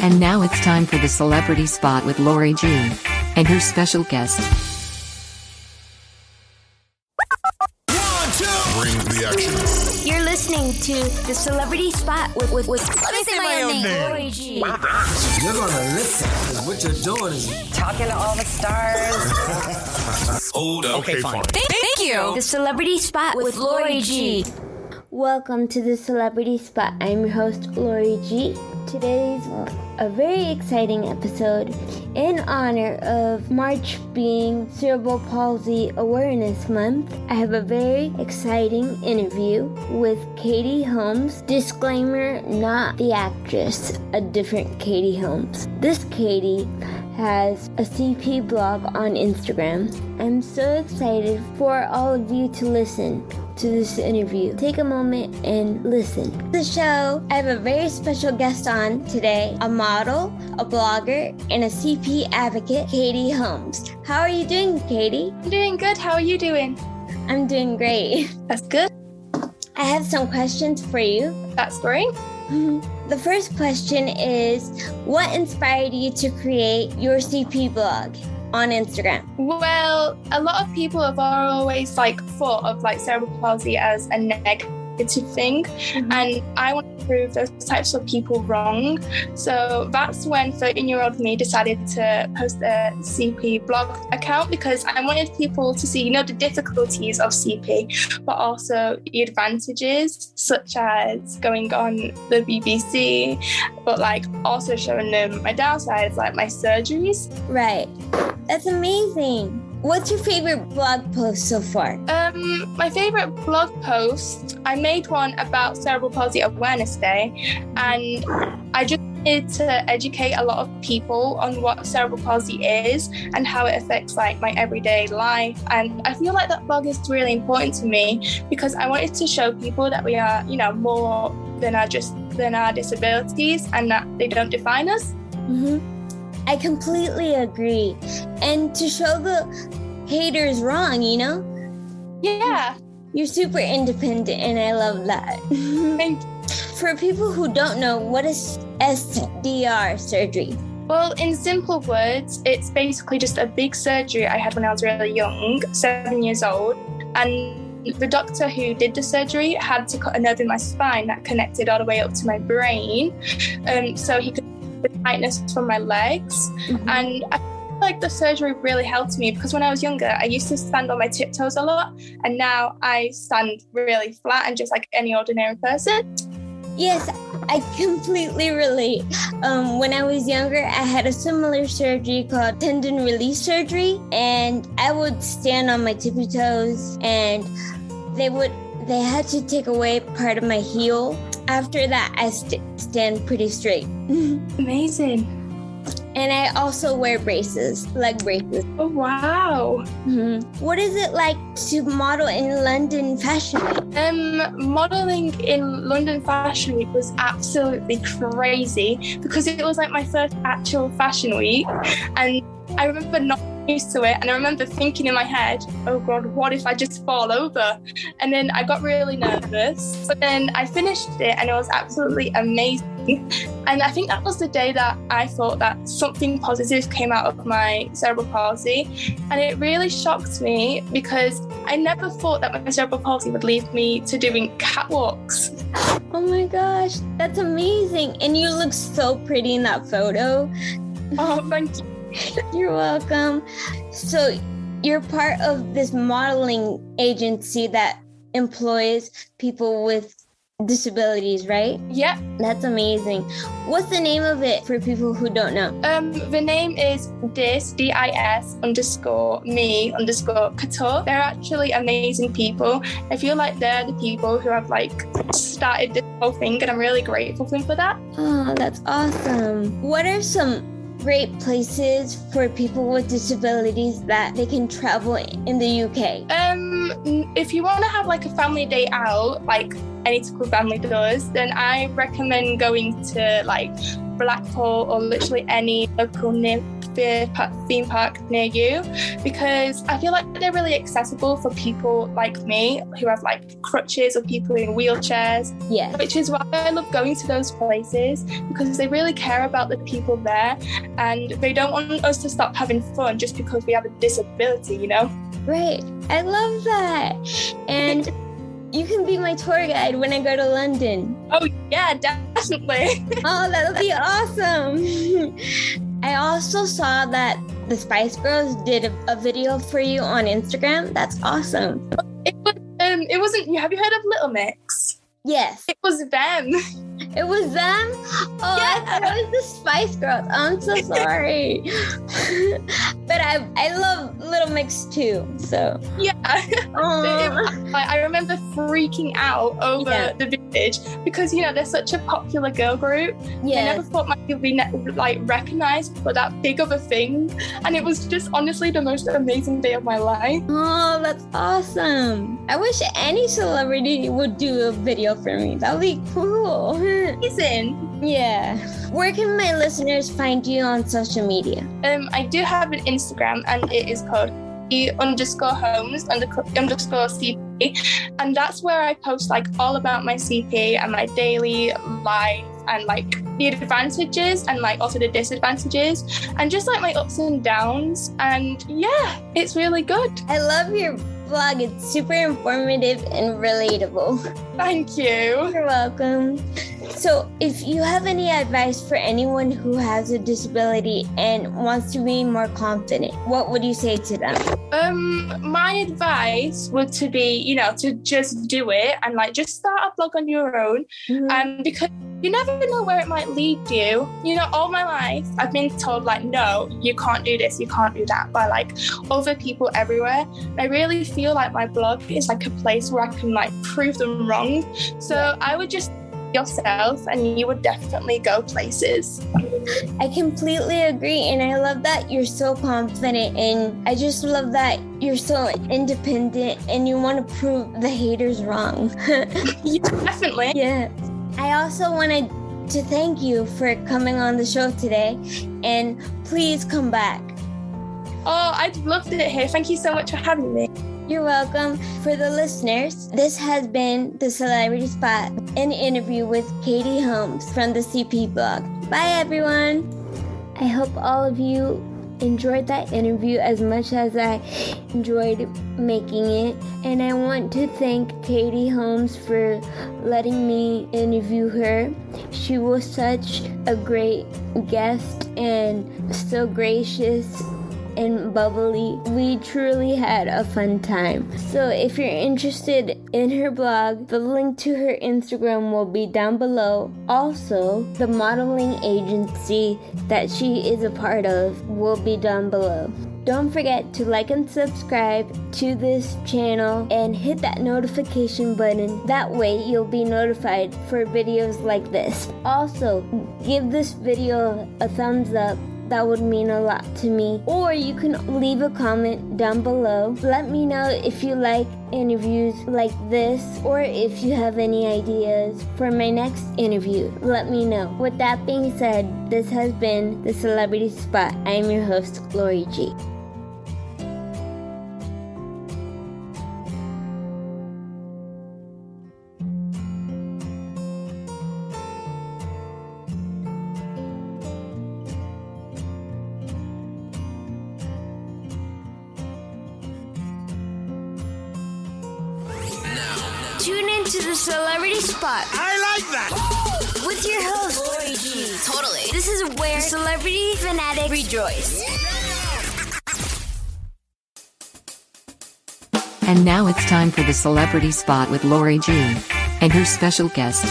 And now it's time for the celebrity spot with Lori G. And her special guest. One, two. Bring the action. You're listening to the Celebrity Spot with with, with Let me say my, own name, Lori G. You're gonna listen because what you're doing is talking to all the stars. Hold up. Okay, fine. Thank you. The Celebrity Spot with Lori G. Welcome to the Celebrity Spot. I'm your host, Lori G. Today's a very exciting episode in honor of March being Cerebral Palsy Awareness Month. I have a very exciting interview with Katie Holmes. Disclaimer not the actress, a different Katie Holmes. This Katie has a CP blog on Instagram. I'm so excited for all of you to listen to this interview. Take a moment and listen. The show, I have a very special guest on today a model, a blogger, and a CP advocate, Katie Holmes. How are you doing, Katie? I'm doing good. How are you doing? I'm doing great. That's good. I have some questions for you. That's great. Mm-hmm. The first question is What inspired you to create your CP blog on Instagram? Well, a lot of people have always like thought of like cerebral palsy as a negative thing, mm-hmm. and I want to prove those types of people wrong. So that's when 13 year old me decided to post a CP blog account because I wanted people to see, you know, the difficulties of CP, but also the advantages, such as going on the BBC, but like also showing them my downsides, like my surgeries. Right. That's amazing. What's your favorite blog post so far? Um, my favorite blog post, I made one about Cerebral Palsy Awareness Day, and I just wanted to educate a lot of people on what cerebral palsy is and how it affects like my everyday life. And I feel like that blog is really important to me because I wanted to show people that we are, you know, more than our just than our disabilities and that they don't define us. hmm I completely agree. And to show the haters wrong, you know? Yeah. You're super independent, and I love that. Thank you. For people who don't know, what is SDR surgery? Well, in simple words, it's basically just a big surgery I had when I was really young, seven years old. And the doctor who did the surgery had to cut a nerve in my spine that connected all the way up to my brain. Um, so he could the tightness from my legs. And I like the surgery really helped me because when I was younger, I used to stand on my tiptoes a lot. And now I stand really flat and just like any ordinary person. Yes, I completely relate. Um, when I was younger, I had a similar surgery called tendon release surgery, and I would stand on my tippy toes, and they would they had to take away part of my heel. After that, I st- stand pretty straight. Amazing. And I also wear braces, leg braces. Oh, wow. Mhm. What is it like to model in London Fashion Week? Um, modeling in London Fashion Week was absolutely crazy because it was like my first actual fashion week, and I remember not used to it, and I remember thinking in my head, "Oh God, what if I just fall over?" And then I got really nervous, but then I finished it, and it was absolutely amazing. And I think that was the day that I thought that something positive came out of my cerebral palsy. And it really shocked me because I never thought that my cerebral palsy would lead me to doing catwalks. Oh my gosh, that's amazing. And you look so pretty in that photo. Oh, thank you. You're welcome. So, you're part of this modeling agency that employs people with disabilities, right? Yeah. That's amazing. What's the name of it for people who don't know? Um, the name is dis d-i-s underscore me underscore couture. They're actually amazing people. I feel like they're the people who have like started this whole thing, and I'm really grateful for them for that. Oh, that's awesome. What are some great places for people with disabilities that they can travel in the UK? Um, if you want to have like a family day out, like any typical family does, then I recommend going to like Blackpool or literally any local near Pa- theme park near you because I feel like they're really accessible for people like me who have like crutches or people in wheelchairs, Yes. which is why I love going to those places because they really care about the people there and they don't want us to stop having fun just because we have a disability, you know? Right. I love that. And you can be my tour guide when I go to London. Oh, yeah, definitely. Oh, that'll be awesome. I also saw that the Spice Girls did a, a video for you on Instagram. That's awesome. it, was, um, it wasn't, have you heard of Little Mix? Yes, It was them. it was them. Oh, I thought it was the Spice Girls. I'm so sorry. but I I love Little Mix too. So, Yeah. Um, Aw. I, I remember freaking out over Yeah. the vintage because you know they're such a popular girl group. Yeah, I never thought my would be ne- like recognized for that big of a thing, and it was just honestly the most amazing day of my life. Oh, that's awesome. I wish any celebrity would do a video for me. That would be cool. Amazing. Yeah. Where can my listeners find you on social media? Um, I do have an Instagram, and it is called e underscore Holmes underscore underscore CP, and that's where I post like all about my CP and my daily life and like the advantages and like also the disadvantages and just like my ups and downs. And yeah, it's really good. I love your blog. It's super informative and relatable. Thank you. You're welcome. So, if you have any advice for anyone who has a disability and wants to be more confident, what would you say to them? Um, my advice would to be, you know, to just do it and like just start a blog on your own. Um, because you never know where it might lead you. You know, all my life I've been told like, no, you can't do this, you can't do that by like other people everywhere. And I really feel like my blog is like a place where I can like prove them wrong. So I would just yourself and you would definitely go places. I completely agree, and I love that you're so confident, and I just love that you're so independent and you want to prove the haters wrong. Yeah, definitely. yeah. I also wanted to thank you for coming on the show today, and please come back. Oh, I loved it here. Thank you so much for having me. You're welcome. For the listeners, this has been the Celebrity Spot, an interview with Katie Holmes from the CP blog. Bye, everyone. I hope all of you enjoyed that interview as much as I enjoyed making it. And I want to thank Katie Holmes for letting me interview her. She was such a great guest and so gracious and bubbly. We truly had a fun time. So, if you're interested in her blog, the link to her Instagram will be down below. Also, the modeling agency that she is a part of will be down below. Don't forget to like and subscribe to this channel and hit that notification button. That way, you'll be notified for videos like this. Also, give this video a thumbs up that would mean a lot to me. Or you can leave a comment down below. Let me know if you like interviews like this or if you have any ideas for my next interview. Let me know. With that being said, this has been the Celebrity Spot. I am your host, Lori G. Tune in to the Celebrity Spot I like that. with your host, Lori G. Totally. This is where celebrity fanatics rejoice. And now it's time for the Celebrity Spot with Lori G. And her special guest,